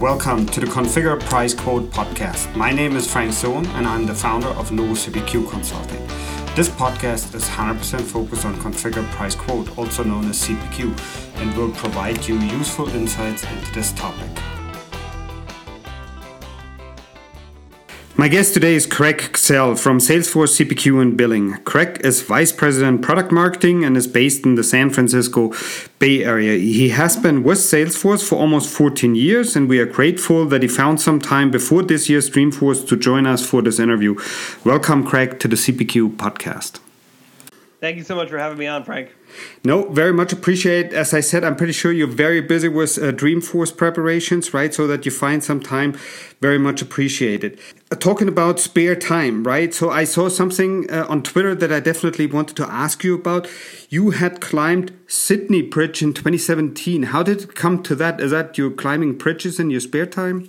Welcome to the Configure Price Quote podcast. My name is Frank Sohn and I'm the founder of Novus CPQ Consulting. This podcast is 100% focused on Configure Price Quote, also known as CPQ, and will provide you useful insights into this topic. My guest today is Greg Gsell from Salesforce CPQ and Billing. Greg is Vice President Product Marketing and is based in the San Francisco Bay Area. He has been with Salesforce for almost 14 years, and we are grateful that he found some time before this year's Dreamforce to join us for this interview. Welcome, Greg, to the CPQ podcast. Thank you so much for having me on, Frank. No, very much appreciate. As I said, I'm pretty sure you're very busy with uh, Dreamforce preparations, right? So that you find some time, very much appreciated. Uh, talking about spare time, right? So I saw something uh, on Twitter that I definitely wanted to ask you about. You had climbed Sydney Bridge in 2017. How did it come to that? Is that you climbing bridges in your spare time?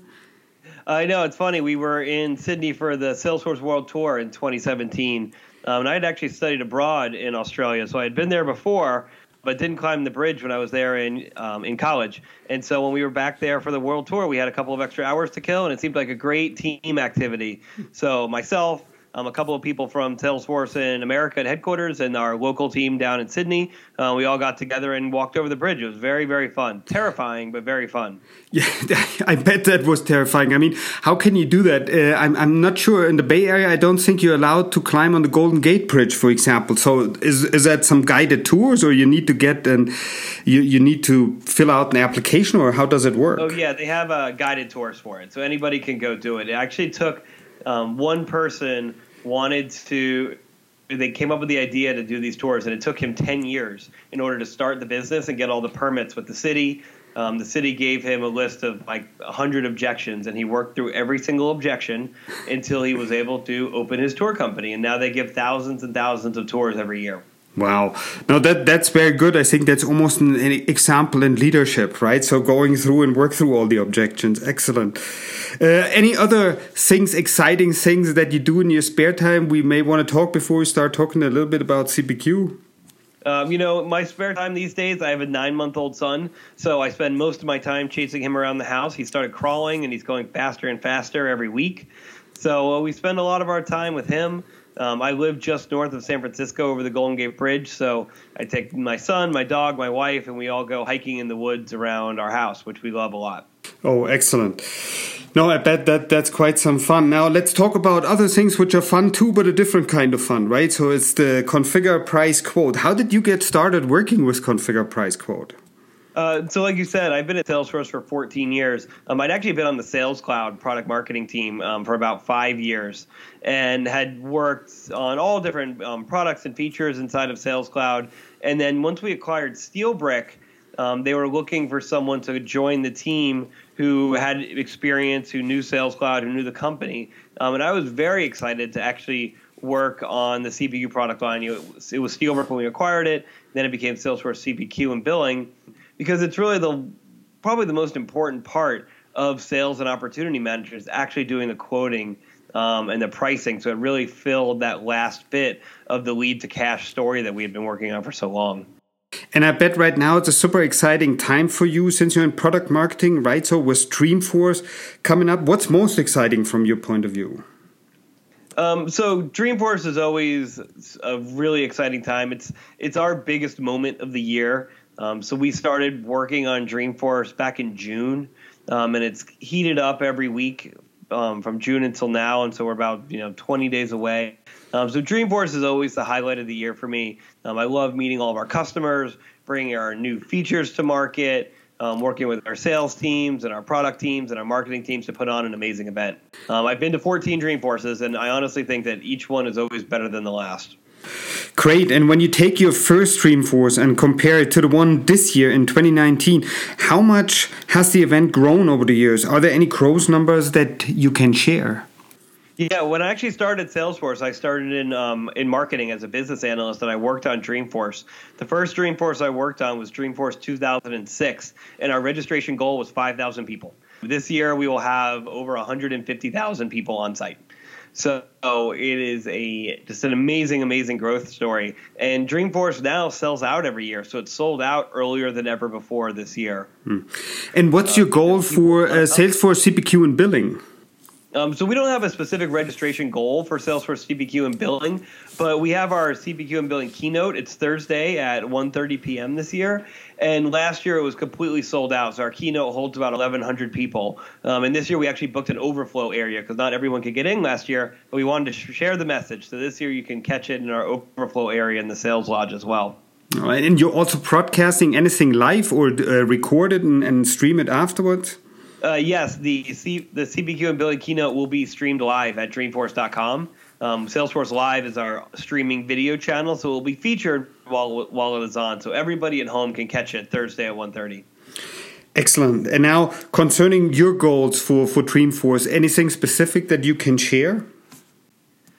I know it's funny. We were in Sydney for the Salesforce World Tour in 2017 um, and I had actually studied abroad in Australia, so I had been there before, but didn't climb the bridge when I was there in um, in college. And so when we were back there for the world tour, we had a couple of extra hours to kill, and it seemed like a great team activity. So myself, um, a couple of people from Salesforce in America at headquarters and our local team down in Sydney. Uh, we all got together and walked over the bridge. It was very, very fun. Terrifying, but very fun. Yeah, I bet that was terrifying. I mean, how can you do that? Uh, I'm, I'm not sure. In the Bay Area, I don't think you're allowed to climb on the Golden Gate Bridge, for example. So is, is that some guided tours or you need to get and you, you need to fill out an application or how does it work? Oh, yeah, they have uh, guided tours for it. So anybody can go do it. It actually took um, one person wanted to they came up with the idea to do these tours, and it took him 10 years in order to start the business and get all the permits with the city. Um, the city gave him a list of like 100 objections, and he worked through every single objection until he was able to open his tour company. And now they give thousands and thousands of tours every year. Wow. Now that that's very good. I think that's almost an, an, example in leadership, right? So going through and work through all the objections. Excellent. Uh, any other things, exciting things that you do in your spare time we may want to talk before we start talking a little bit about CPQ? Um, you know, my spare time these days, I have a nine month old son, so I spend most of my time chasing him around the house. He started crawling and he's going faster and faster every week. So uh, we spend a lot of our time with him. Um, I live just north of San Francisco over the Golden Gate Bridge, so I take my son, my dog, my wife, and we all go hiking in the woods around our house, which we love a lot. Oh, excellent. No, I bet that that's quite some fun. Now let's talk about other things which are fun too, but a different kind of fun, right? So it's the configure price quote. How did you get started working with configure price quote? Uh, so, like you said, I've been at Salesforce for 14 years. Um, I'd actually been on the Sales Cloud product marketing team um, for about five years and had worked on all different um, products and features inside of Sales Cloud. And then once we acquired SteelBrick, um, they were looking for someone to join the team who had experience, who knew Sales Cloud, who knew the company. Um, and I was very excited to actually work on the CPQ product line. It was, it was SteelBrick when we acquired it. Then it became Salesforce CPQ and billing because it's really the probably the most important part of sales and opportunity managers actually doing the quoting um, and the pricing. So it really filled that last bit of the lead to cash story that we had been working on for so long. And I bet right now it's a super exciting time for you since you're in product marketing, right? So with Dreamforce coming up, what's most exciting from your point of view? Um, so Dreamforce is always a really exciting time. It's it's our biggest moment of the year. Um, so we started working on Dreamforce back in June, um, and it's heated up every week um, from June until now, and so we're about you know 20 days away. Um, so Dreamforce is always the highlight of the year for me. Um, I love meeting all of our customers, bringing our new features to market. Um, working with our sales teams and our product teams and our marketing teams to put on an amazing event. I've been to 14 Dreamforces, and I honestly think that each one is always better than the last. Great. And when you take your first Dreamforce and compare it to the one this year in 2019, how much has the event grown over the years? Are there any growth numbers that you can share? Yeah, when I actually started Salesforce, I started in um, in marketing as a business analyst, and I worked on Dreamforce. The first Dreamforce I worked on was Dreamforce 2006, and our registration goal was 5,000 people. This year, we will have over 150,000 people on site. So it is a just an amazing, amazing growth story. And Dreamforce now sells out every year, so it's sold out earlier than ever before this year. Hmm. And what's uh, your goal for uh, Salesforce CPQ and billing? Um, so we don't have a specific registration goal for Salesforce CPQ and billing, but we have our CPQ and billing keynote. It's Thursday at 1:30 p.m. this year, and last year it was completely sold out. So our keynote holds about 1,100 people, um, and this year we actually booked an overflow area because not everyone could get in last year, but we wanted to share the message. So this year you can catch it in our overflow area in the sales lodge as well. All right, and you're also broadcasting anything live or uh, record it and, and stream it afterwards? Uh, yes, the C, the CPQ and billing keynote will be streamed live at Dreamforce.com. Um, Salesforce Live is our streaming video channel, so it will be featured while while it is on, so everybody at home can catch it Thursday at 1.30. Excellent. And now, concerning your goals for for Dreamforce, anything specific that you can share?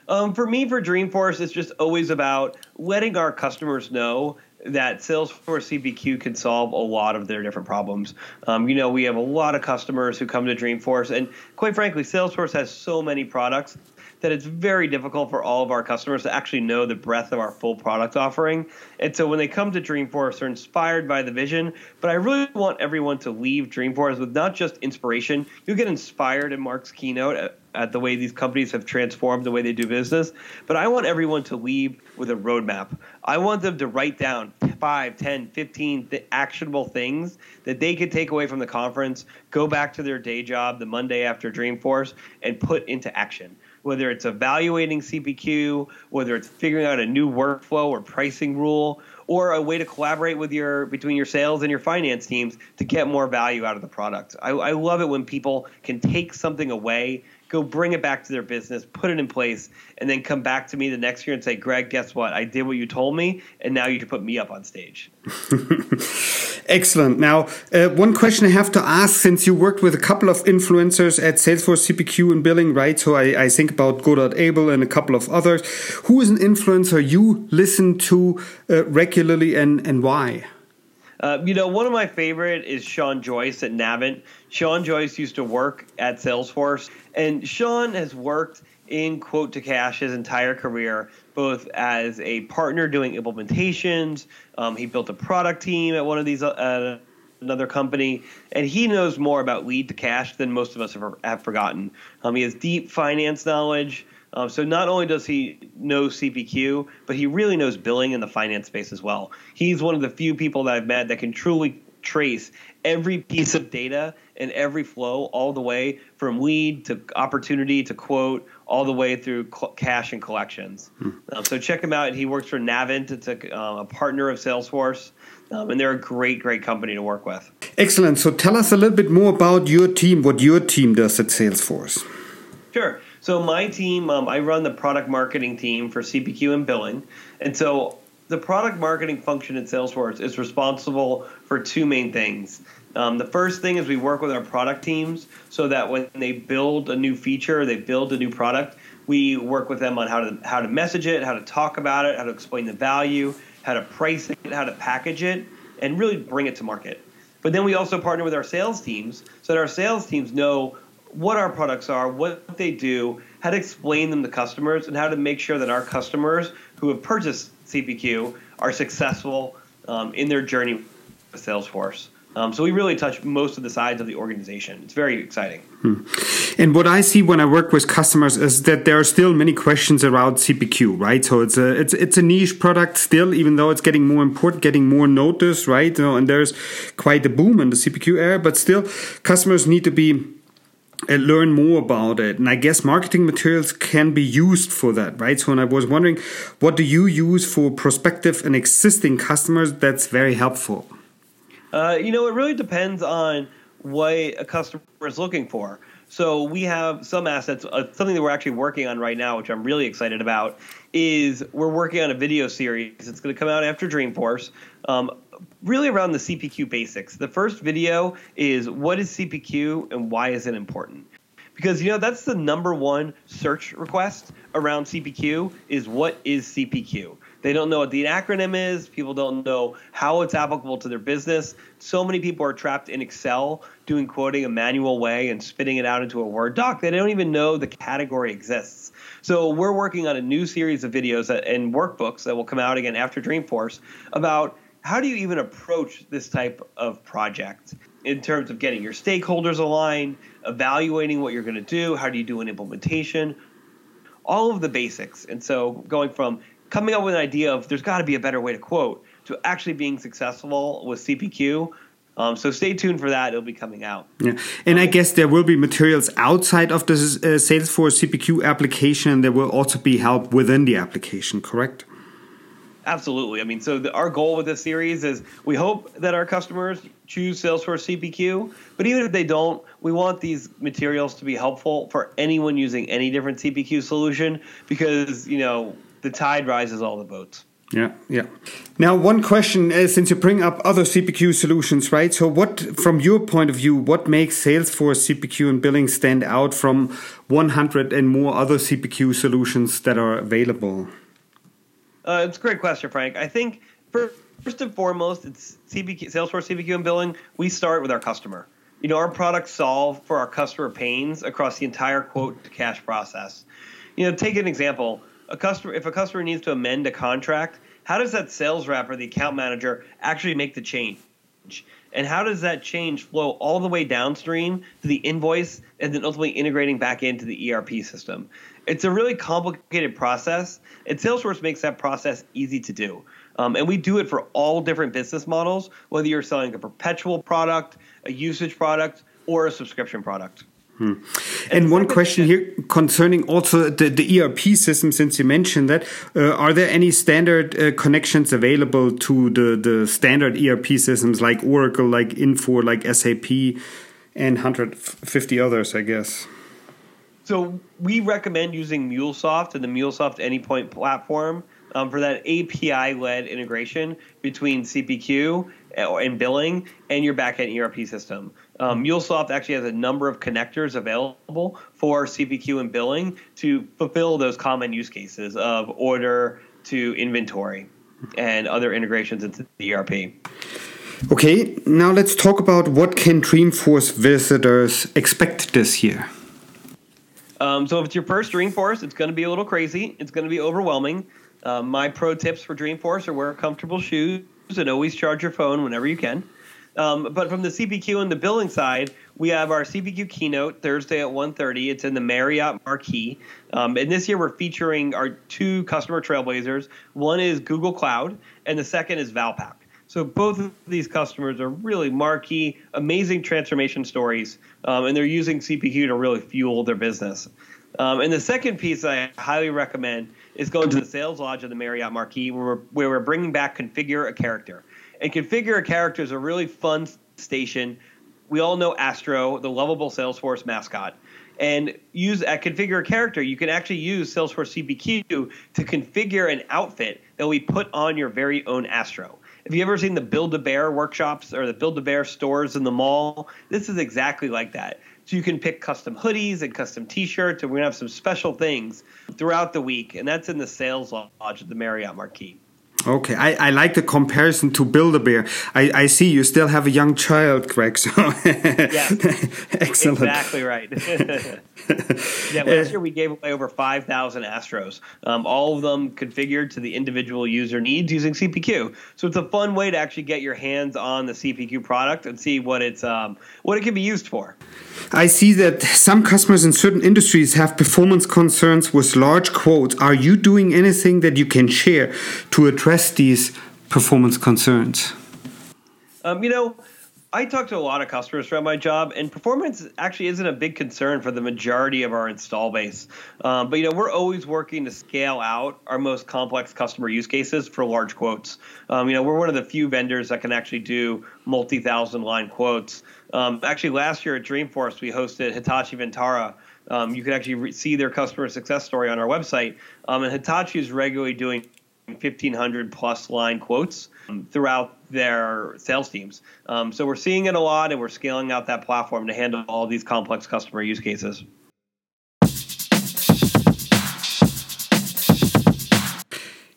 Um, for me, for Dreamforce, it's just always about letting our customers know that Salesforce CPQ can solve a lot of their different problems. Um, you know, we have a lot of customers who come to Dreamforce, and quite frankly, Salesforce has so many products that it's very difficult for all of our customers to actually know the breadth of our full product offering. And so when they come to Dreamforce, they're inspired by the vision. But I really want everyone to leave Dreamforce with not just inspiration. You'll get inspired in Mark's keynote at the way these companies have transformed the way they do business. But I want everyone to leave with a roadmap. I want them to write down 5, 10, 15 th- actionable things that they could take away from the conference, go back to their day job the Monday after Dreamforce, and put into action. Whether it's evaluating CPQ, whether it's figuring out a new workflow or pricing rule, or a way to collaborate with your between your sales and your finance teams to get more value out of the product. I, I love it when people can take something away go bring it back to their business, put it in place, and then come back to me the next year and say, Greg, guess what? I did what you told me, and now you can put me up on stage. Excellent. Now, uh, one question I have to ask since you worked with a couple of influencers at Salesforce CPQ and billing, right? So I, I think about Abel and a couple of others. Who is an influencer you listen to uh, regularly and, and why? Uh, you know, one of my favorite is Sean Joyce at Navint. Sean Joyce used to work at Salesforce, and Sean has worked in quote to cash his entire career, both as a partner doing implementations. Um, he built a product team at one of these. Uh, another company, and he knows more about lead to cash than most of us have, have forgotten. Um, he has deep finance knowledge. Um, so not only does he know CPQ, but he really knows billing in the finance space as well. He's one of the few people that I've met that can truly trace every piece of data and every flow all the way from lead to opportunity to quote all the way through cl- cash and collections. Hmm. Um, so check him out. He works for Navint. It's a, uh, a partner of Salesforce. Um, and they're a great, great company to work with. Excellent. So tell us a little bit more about your team, what your team does at Salesforce. Sure. So my team, um, I run the product marketing team for CPQ and billing, and so the product marketing function at Salesforce is responsible for two main things. Um, the first thing is we work with our product teams so that when they build a new feature, they build a new product, we work with them on how to how to message it, how to talk about it, how to explain the value, how to price it, how to package it, and really bring it to market. But then we also partner with our sales teams so that our sales teams know what our products are, what they do, how to explain them to customers, and how to make sure that our customers who have purchased CPQ are successful um, in their journey with Salesforce. Um, so we really touch most of the sides of the organization. It's very exciting. Hmm. And what I see when I work with customers is that there are still many questions around CPQ, right? So it's a it's it's a niche product still, even though it's getting more important, getting more notice, right? You know, and there's quite a boom in the CPQ area, but still, customers need to be and learn more about it. And I guess marketing materials can be used for that, right? So, and I was wondering, what do you use for prospective and existing customers that's very helpful? Uh, you know, it really depends on what a customer is looking for. So we have some assets. Uh, something that we're actually working on right now, which I'm really excited about, is we're working on a video series. It's going to come out after Dreamforce. Um, really around the CPQ basics. The first video is what is CPQ and why is it important? Because you know that's the number one search request around CPQ is what is CPQ. They don't know what the acronym is. People don't know how it's applicable to their business. So many people are trapped in Excel doing quoting a manual way and spitting it out into a Word doc. They don't even know the category exists. So we're working on a new series of videos and workbooks that will come out again after Dreamforce about how do you even approach this type of project in terms of getting your stakeholders aligned, evaluating what you're going to do, how do you do an implementation, all of the basics. And so going from coming up with an idea of there's got to be a better way to quote to actually being successful with CPQ. Um, so stay tuned for that; it'll be coming out. Yeah, and I guess there will be materials outside of the uh, Salesforce CPQ application. And there will also be help within the application. Correct? Absolutely. I mean, so the, our goal with this series is we hope that our customers choose Salesforce CPQ, but even if they don't, we want these materials to be helpful for anyone using any different CPQ solution because, you know, the tide rises all the boats. Yeah, yeah. Now, one question is since you bring up other CPQ solutions, right? So, what, from your point of view, what makes Salesforce CPQ and billing stand out from 100 and more other CPQ solutions that are available? Uh, it's a great question, Frank. I think first and foremost, it's CPQ, Salesforce CPQ and billing. We start with our customer. You know, our products solve for our customer pains across the entire quote to cash process. You know, take an example. A customer, if a customer needs to amend a contract, how does that sales rep or the account manager actually make the change? And how does that change flow all the way downstream to the invoice and then ultimately integrating back into the ERP system? It's a really complicated process, and Salesforce makes that process easy to do. Um, and we do it for all different business models, whether you're selling a perpetual product, a usage product, or a subscription product. Hmm. And, and one question here concerning also the, the ERP system, since you mentioned that, uh, are there any standard uh, connections available to the, the standard ERP systems like Oracle, like Infor, like SAP, and 150 others, I guess? So we recommend using MuleSoft and the MuleSoft Anypoint platform um, for that API-led integration between CPQ and billing and your backend ERP system. Um, MuleSoft actually has a number of connectors available for CPQ and billing to fulfill those common use cases of order to inventory and other integrations into the ERP. Okay, now let's talk about what can Dreamforce visitors expect this year. Um, so if it's your first Dreamforce, it's going to be a little crazy. It's going to be overwhelming. Uh, my pro tips for Dreamforce are wear comfortable shoes and always charge your phone whenever you can. Um, but from the CPQ and the billing side, we have our CPQ keynote Thursday at 1.30. It's in the Marriott Marquis. Um, and this year we're featuring our two customer trailblazers. One is Google Cloud, and the second is Valpak. So both of these customers are really marquee, amazing transformation stories, um, and they're using CPQ to really fuel their business. Um, and the second piece I highly recommend is going to the Sales Lodge of the Marriott Marquis, where we're, where we're bringing back Configure a Character. And Configure a Character is a really fun station. We all know Astro, the lovable Salesforce mascot. And use at Configure a Character, you can actually use Salesforce CPQ to configure an outfit that we put on your very own Astro. Have you ever seen the Build a Bear workshops or the Build a Bear stores in the mall? This is exactly like that. So you can pick custom hoodies and custom T-shirts, and we're gonna have some special things throughout the week, and that's in the sales lodge at the Marriott Marquis. Okay, I, I like the comparison to Build-A-Bear. I, I see you still have a young child, Greg. So yes, excellent. Exactly right. yeah, last year we gave away over 5,000 Astros, um, all of them configured to the individual user needs using CPQ. So it's a fun way to actually get your hands on the CPQ product and see what it's um, what it can be used for. I see that some customers in certain industries have performance concerns with large quotes. Are you doing anything that you can share to address these performance concerns? Um, you know, I talk to a lot of customers throughout my job, and performance actually isn't a big concern for the majority of our install base. Um, but you know, we're always working to scale out our most complex customer use cases for large quotes. Um, you know, we're one of the few vendors that can actually do multi-thousand line quotes. Um, actually, last year at Dreamforce, we hosted Hitachi Vantara. Um, you can actually re- see their customer success story on our website. Um, and Hitachi is regularly doing 1,500 plus line quotes um, throughout their sales teams. Um, so we're seeing it a lot, and we're scaling out that platform to handle all these complex customer use cases.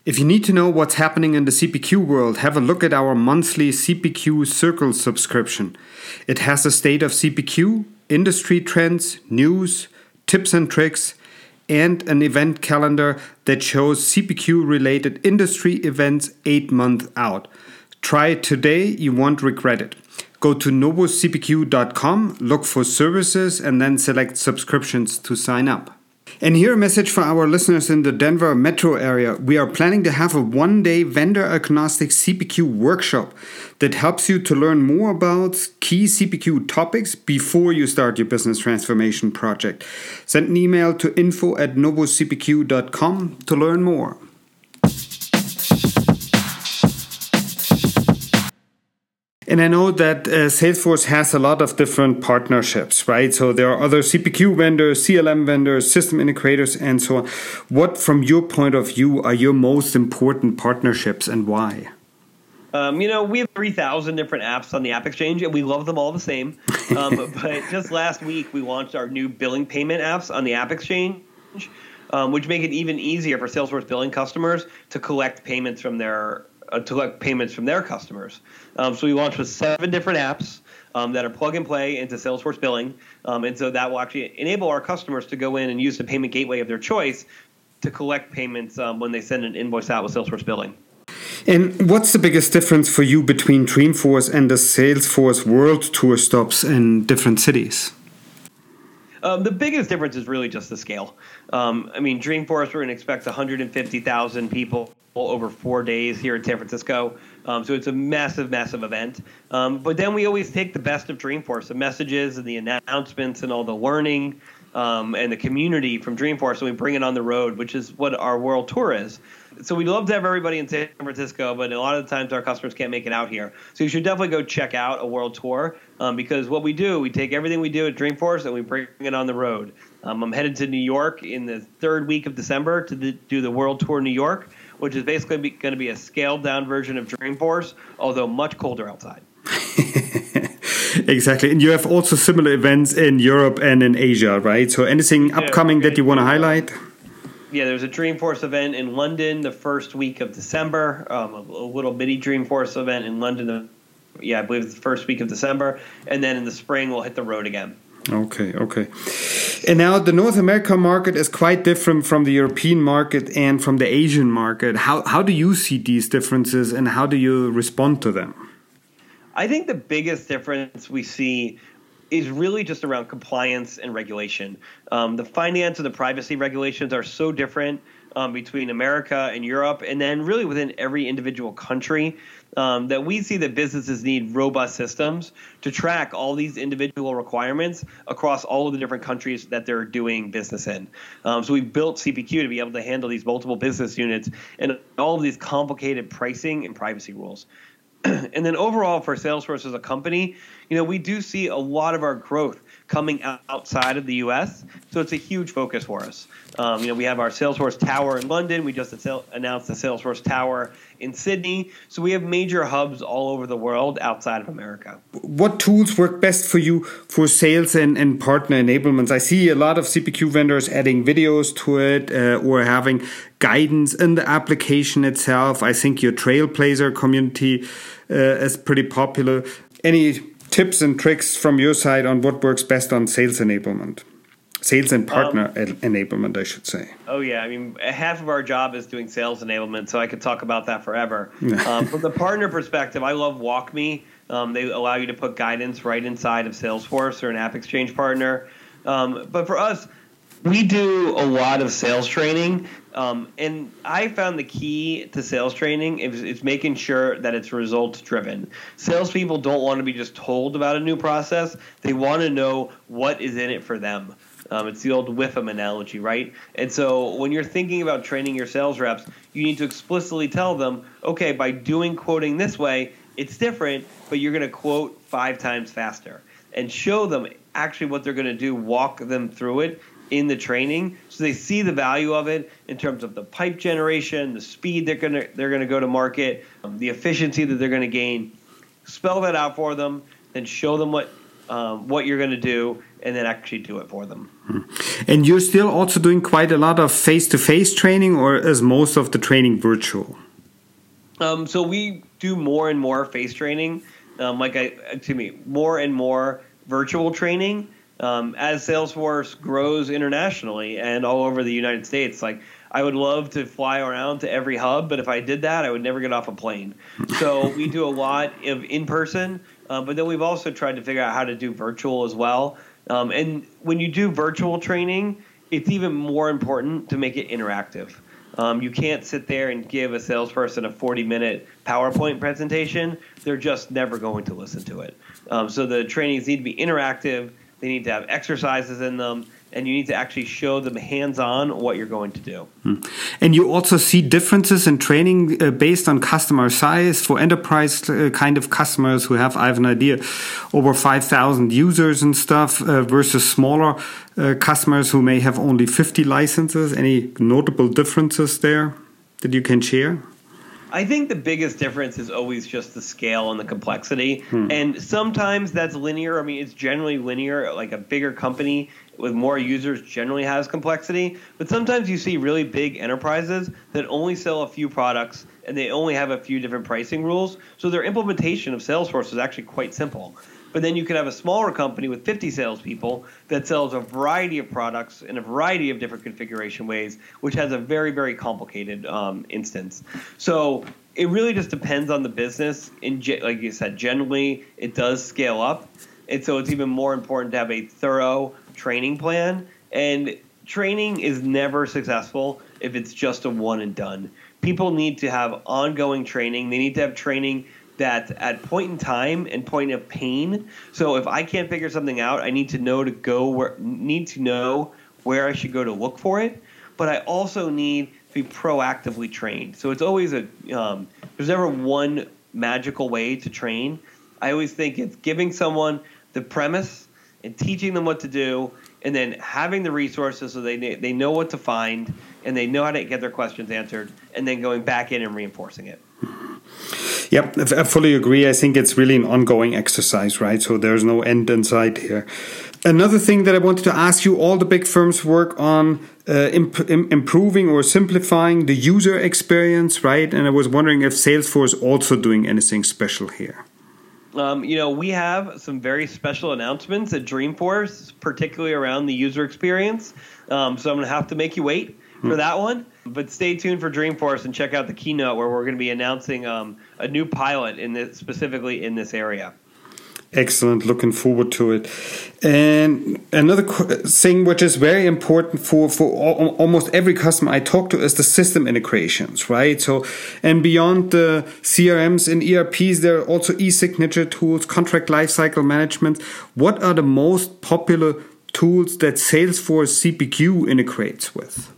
If you need to know what's happening in the CPQ world, have a look at our monthly CPQ Circle subscription. It has a state of CPQ, industry trends, news, tips and tricks, and an event calendar that shows CPQ related industry events eight months out. Try it today, you won't regret it. Go to novuscpq.com, look for services, and then select subscriptions to sign up. And here a message for our listeners in the Denver metro area. We are planning to have a one day vendor agnostic CPQ workshop that helps you to learn more about key CPQ topics before you start your business transformation project. Send an email to info at novuscpq.com to learn more. And I know that uh, Salesforce has a lot of different partnerships, right? So there are other CPQ vendors, CLM vendors, system integrators, and so on. What, from your point of view, are your most important partnerships and why? Um, you know, we have 3,000 different apps on the App Exchange, and we love them all the same. Um, but just last week, we launched our new billing payment apps on the App Exchange, um, which make it even easier for Salesforce billing customers to collect payments from their uh, to collect payments from their customers. Um, so we launched with seven different apps um, that are plug and play into Salesforce billing, um, and so that will actually enable our customers to go in and use the payment gateway of their choice to collect payments um, when they send an invoice out with Salesforce billing. And what's the biggest difference for you between Dreamforce and the Salesforce World Tour stops in different cities? Um, the biggest difference is really just the scale. Um, I mean, Dreamforce, we're going to expect 150,000 people over four days here in San Francisco. Um, so it's a massive, massive event. Um, but then we always take the best of Dreamforce, the messages and the announcements and all the learning um, and the community from Dreamforce, and we bring it on the road, which is what our world tour is. So we'd love to have everybody in San Francisco, but a lot of the times our customers can't make it out here. So you should definitely go check out a world tour um, because what we do, we take everything we do at Dreamforce and we bring it on the road. Um, I'm headed to New York in the third week of December to the, do the world tour New York which is basically going to be a scaled down version of Dreamforce, although much colder outside. exactly. And you have also similar events in Europe and in Asia, right? So anything yeah, upcoming that you want to highlight? Yeah, there's a Dreamforce event in London the first week of December, um, a, a, little mini Dreamforce event in London. The, yeah, I believe it's the first week of December. And then in the spring, we'll hit the road again. Okay, okay. And now the North America market is quite different from the European market and from the Asian market. How how do you see these differences and how do you respond to them? I think the biggest difference we see is really just around compliance and regulation. Um, the finance and the privacy regulations are so different um, between America and Europe, and then really within every individual country um, that we see that businesses need robust systems to track all these individual requirements across all of the different countries that they're doing business in. Um, so we've built CPQ to be able to handle these multiple business units and all of these complicated pricing and privacy rules. and then overall for Salesforce as a company, you know, we do see a lot of our growth coming outside of the U.S. So it's a huge focus for us. Um, you know, we have our Salesforce Tower in London. We just announced the Salesforce Tower in Sydney. So we have major hubs all over the world outside of America. What tools work best for you for sales and, and partner enablements? I see a lot of CPQ vendors adding videos to it uh, or having guidance in the application itself. I think your Trailblazer community uh, is pretty popular. Any tips and tricks from your side on what works best on sales enablement? Sales and partner um, enablement, I should say. Oh yeah, I mean half of our job is doing sales enablement, so I could talk about that forever. um, from the partner perspective, I love WalkMe. Um, they allow you to put guidance right inside of Salesforce or an App Exchange partner. Um, but for us, we do a lot of sales training, um, and I found the key to sales training is, is making sure that it's results driven. Salespeople don't want to be just told about a new process; they want to know what is in it for them. Um, it's the old WIFM analogy, right? And so when you're thinking about training your sales reps, you need to explicitly tell them, okay, by doing quoting this way, it's different, but you're going to quote five times faster, and show them actually what they're going to do. Walk them through it in the training so they see the value of it in terms of the pipe generation the speed they're going to they're going to go to market um, the efficiency that they're going to gain spell that out for them then show them what um, what you're going to do and then actually do it for them. And you're still also doing quite a lot of face to face training, or is most of the training virtual? Um, so we do more and more face training. Um, like I, excuse me, more and more virtual training um, as Salesforce grows internationally and all over the United States. Like I would love to fly around to every hub, but if I did that, I would never get off a plane. So we do a lot of in person, uh, but then we've also tried to figure out how to do virtual as well. Um, and when you do virtual training, it's even more important to make it interactive. Um, you can't sit there and give a salesperson a 40 minute PowerPoint presentation. They're just never going to listen to it. Um, so the trainings need to be interactive, they need to have exercises in them and you need to actually show them hands-on what you're going to do. Hmm. And you also see differences in training uh, based on customer size for enterprise uh, kind of customers who have, I have an idea, over 5,000 users and stuff uh, versus smaller uh, customers who may have only 50 licenses. Any notable differences there that you can share? I think the biggest difference is always just the scale and the complexity. Hmm. And sometimes that's linear. I mean, it's generally linear. Like a bigger company with more users generally has complexity. But sometimes you see really big enterprises that only sell a few products and they only have a few different pricing rules. So their implementation of Salesforce is actually quite simple. But then you could have a smaller company with 50 salespeople that sells a variety of products in a variety of different configuration ways, which has a very, very complicated um, instance. So it really just depends on the business. In like you said, generally it does scale up, and so it's even more important to have a thorough training plan. And training is never successful if it's just a one and done. People need to have ongoing training. They need to have training that at point in time and point of pain. So if I can't figure something out, I need to know to go where need to know where I should go to look for it. But I also need to be proactively trained. So it's always a um, there's never one magical way to train. I always think it's giving someone the premise and teaching them what to do, and then having the resources so they they know what to find and they know how to get their questions answered, and then going back in and reinforcing it. Yep, I fully agree. I think it's really an ongoing exercise, right? So there's no end in sight here. Another thing that I wanted to ask you all the big firms work on uh, imp improving or simplifying the user experience, right? And I was wondering if Salesforce also doing anything special here. Um, you know, we have some very special announcements at Dreamforce, particularly around the user experience. Um, so I'm going to have to make you wait for that one. But stay tuned for Dreamforce and check out the keynote where we're going to be announcing um, a new pilot in this, specifically in this area. Excellent. Looking forward to it. And another thing which is very important for, for almost every customer I talk to is the system integrations, right? So, and beyond the CRMs and ERPs, there are also e-signature tools, contract lifecycle management. What are the most popular tools that Salesforce CPQ integrates with?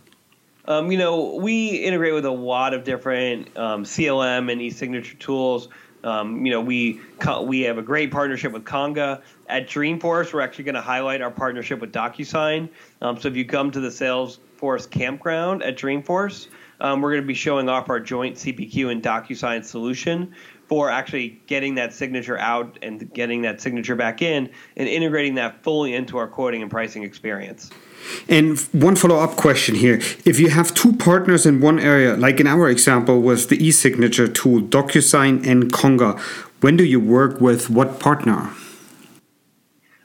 Um, you know, we integrate with a lot of different um, CLM and e-signature tools. Um, you know, we we have a great partnership with Conga at Dreamforce. We're actually going to highlight our partnership with DocuSign. Um, so if you come to the Salesforce campground at Dreamforce, um, we're going to be showing off our joint CPQ and DocuSign solution for actually getting that signature out and getting that signature back in and integrating that fully into our quoting and pricing experience. And one follow up question here. If you have two partners in one area, like in our example was the e signature tool, DocuSign and Conga, when do you work with what partner?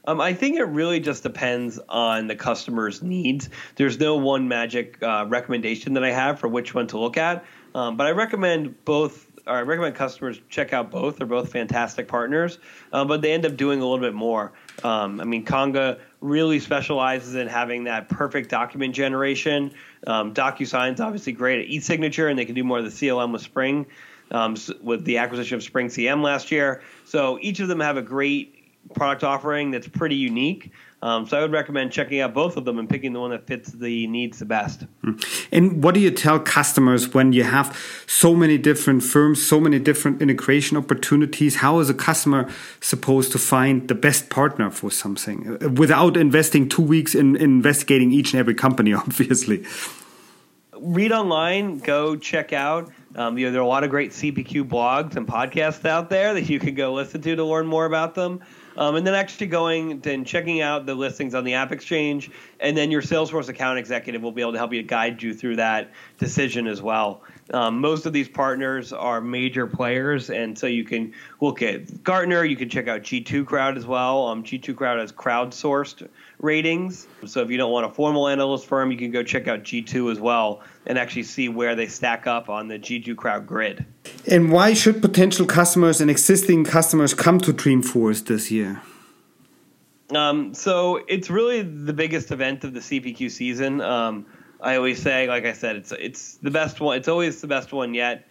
Um, I think it really just depends on the customer's needs. There's no one magic uh, recommendation that I have for which one to look at, um, but I recommend both I recommend customers check out both. They're both fantastic partners, uh, but they end up doing a little bit more. Um, I mean, Conga really specializes in having that perfect document generation. Um, DocuSign's obviously great at e-signature, and they can do more of the CLM with Spring, um, with the acquisition of Spring CM last year. So each of them have a great product offering that's pretty unique. Um, so I would recommend checking out both of them and picking the one that fits the needs the best. Hmm. And what do you tell customers when you have so many different firms, so many different integration opportunities? How is a customer supposed to find the best partner for something uh, without investing two weeks in, in investigating each and every company, obviously? Read online, go check out. Um, you know, there are a lot of great CPQ blogs and podcasts out there that you can go listen to to learn more about them. Um, and then actually going and checking out the listings on the App Exchange, and then your Salesforce account executive will be able to help you guide you through that decision as well. Um, most of these partners are major players, and so you can look at Gartner. You can check out G2 Crowd as well. Um, G2 Crowd has crowdsourced ratings, so if you don't want a formal analyst firm, you can go check out G2 as well and actually see where they stack up on the G2 Crowd grid. And why should potential customers and existing customers come to Dreamforce this year? Um, so it's really the biggest event of the CPQ season. Um, I always say, like I said, it's it's the best one. It's always the best one yet.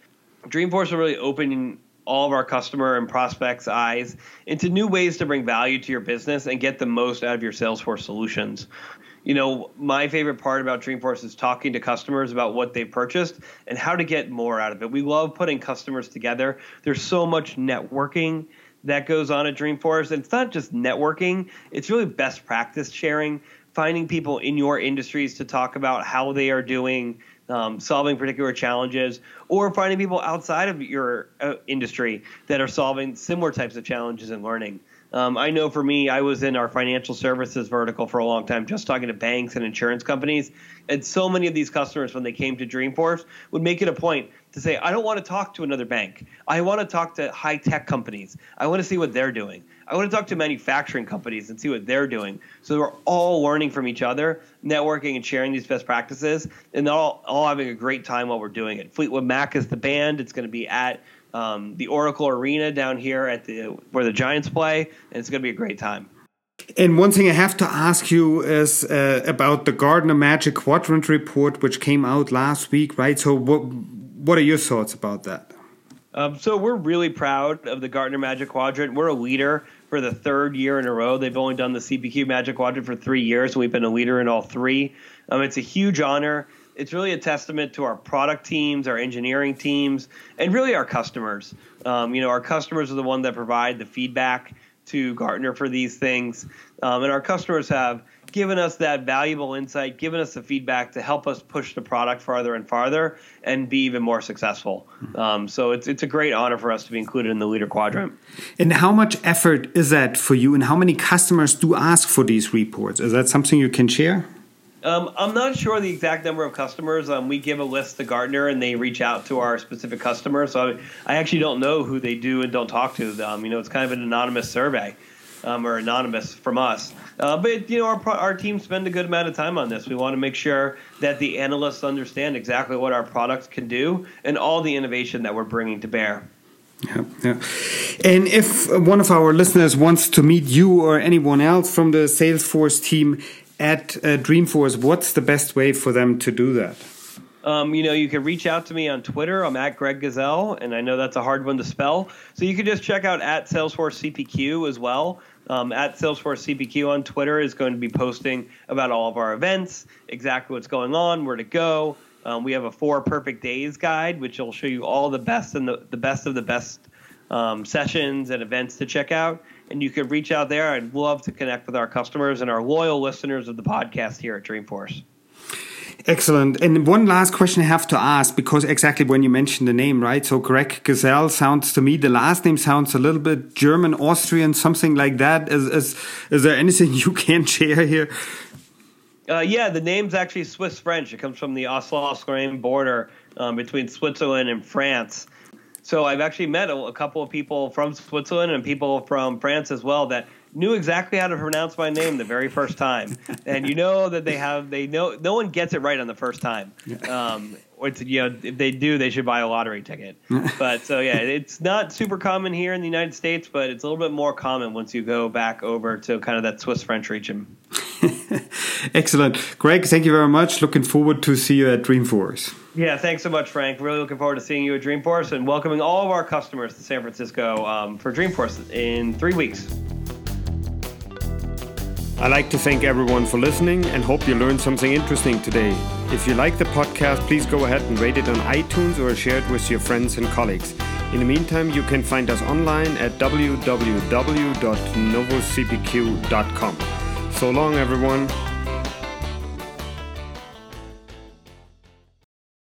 Dreamforce are really opening all of our customer and prospects' eyes into new ways to bring value to your business and get the most out of your Salesforce solutions. You know, my favorite part about Dreamforce is talking to customers about what they've purchased and how to get more out of it. We love putting customers together. There's so much networking that goes on at Dreamforce. And it's not just networking, it's really best practice sharing finding people in your industries to talk about how they are doing, um, solving particular challenges, or finding people outside of your uh, industry that are solving similar types of challenges and learning. Um, I know for me, I was in our financial services vertical for a long time, just talking to banks and insurance companies. And so many of these customers, when they came to Dreamforce, would make it a point to say, I don't want to talk to another bank. I want to talk to high tech companies. I want to see what they're doing. I want to talk to manufacturing companies and see what they're doing. So we're all learning from each other, networking and sharing these best practices, and all, all having a great time while we're doing it. Fleetwood Mac is the band. It's going to be at um, the Oracle Arena down here at the where the Giants play, and it's going to be a great time. And one thing I have to ask you is uh, about the Gartner Magic Quadrant report, which came out last week, right? So, what what are your thoughts about that? Um, so we're really proud of the Gartner Magic Quadrant. We're a leader for the third year in a row. They've only done the CPQ Magic Quadrant for three years, and we've been a leader in all three. Um, it's a huge honor. It's really a testament to our product teams, our engineering teams, and really our customers. Um, you know, our customers are the one that provide the feedback to Gartner for these things, um, and our customers have given us that valuable insight, given us the feedback to help us push the product farther and farther and be even more successful. Um, so it's it's a great honor for us to be included in the leader quadrant. And how much effort is that for you? And how many customers do ask for these reports? Is that something you can share? Um, I'm not sure the exact number of customers. Um, we give a list to Gartner, and they reach out to our specific customers. So I, I actually don't know who they do and don't talk to. Um, you know, it's kind of an anonymous survey um, or anonymous from us. Uh, but you know, our our team spend a good amount of time on this. We want to make sure that the analysts understand exactly what our products can do and all the innovation that we're bringing to bear. Yeah, yeah. And if one of our listeners wants to meet you or anyone else from the Salesforce team at uh, Dreamforce, what's the best way for them to do that? Um, you know, you can reach out to me on Twitter. I'm at Greg Gsell, and I know that's a hard one to spell. So you can just check out at Salesforce CPQ as well. Um, at Salesforce CPQ on Twitter is going to be posting about all of our events, exactly what's going on, where to go. Um, we have a four perfect days guide, which will show you all the best and the, the best of the best um, sessions and events to check out. And you can reach out there. I'd love to connect with our customers and our loyal listeners of the podcast here at Dreamforce. Excellent. And one last question I have to ask because exactly when you mentioned the name, right? So Greg Gsell sounds to me, the last name sounds a little bit German, Austrian, something like that. Is, is, is there anything you can share here? Uh, yeah, the name's actually Swiss French. It comes from the Alsace-Lorraine border um, between Switzerland and France. So I've actually met a, a, couple of people from Switzerland and people from France as well that knew exactly how to pronounce my name the very first time. and you know that they have they know no one gets it right on the first time. Um, it's, you know if they do, they should buy a lottery ticket. but so yeah, it's not super common here in the United States, but it's a little bit more common once you go back over to kind of that Swiss French region. Excellent, Greg. Thank you very much. Looking forward to see you at Dreamforce. Yeah, thanks so much, Frank. Really looking forward to seeing you at Dreamforce and welcoming all of our customers to San Francisco um, for Dreamforce in three weeks. I'd like to thank everyone for listening and hope you learned something interesting today. If you like the podcast, please go ahead and rate it on iTunes or share it with your friends and colleagues. In the meantime, you can find us online at www.novuscpq.com. So long, everyone.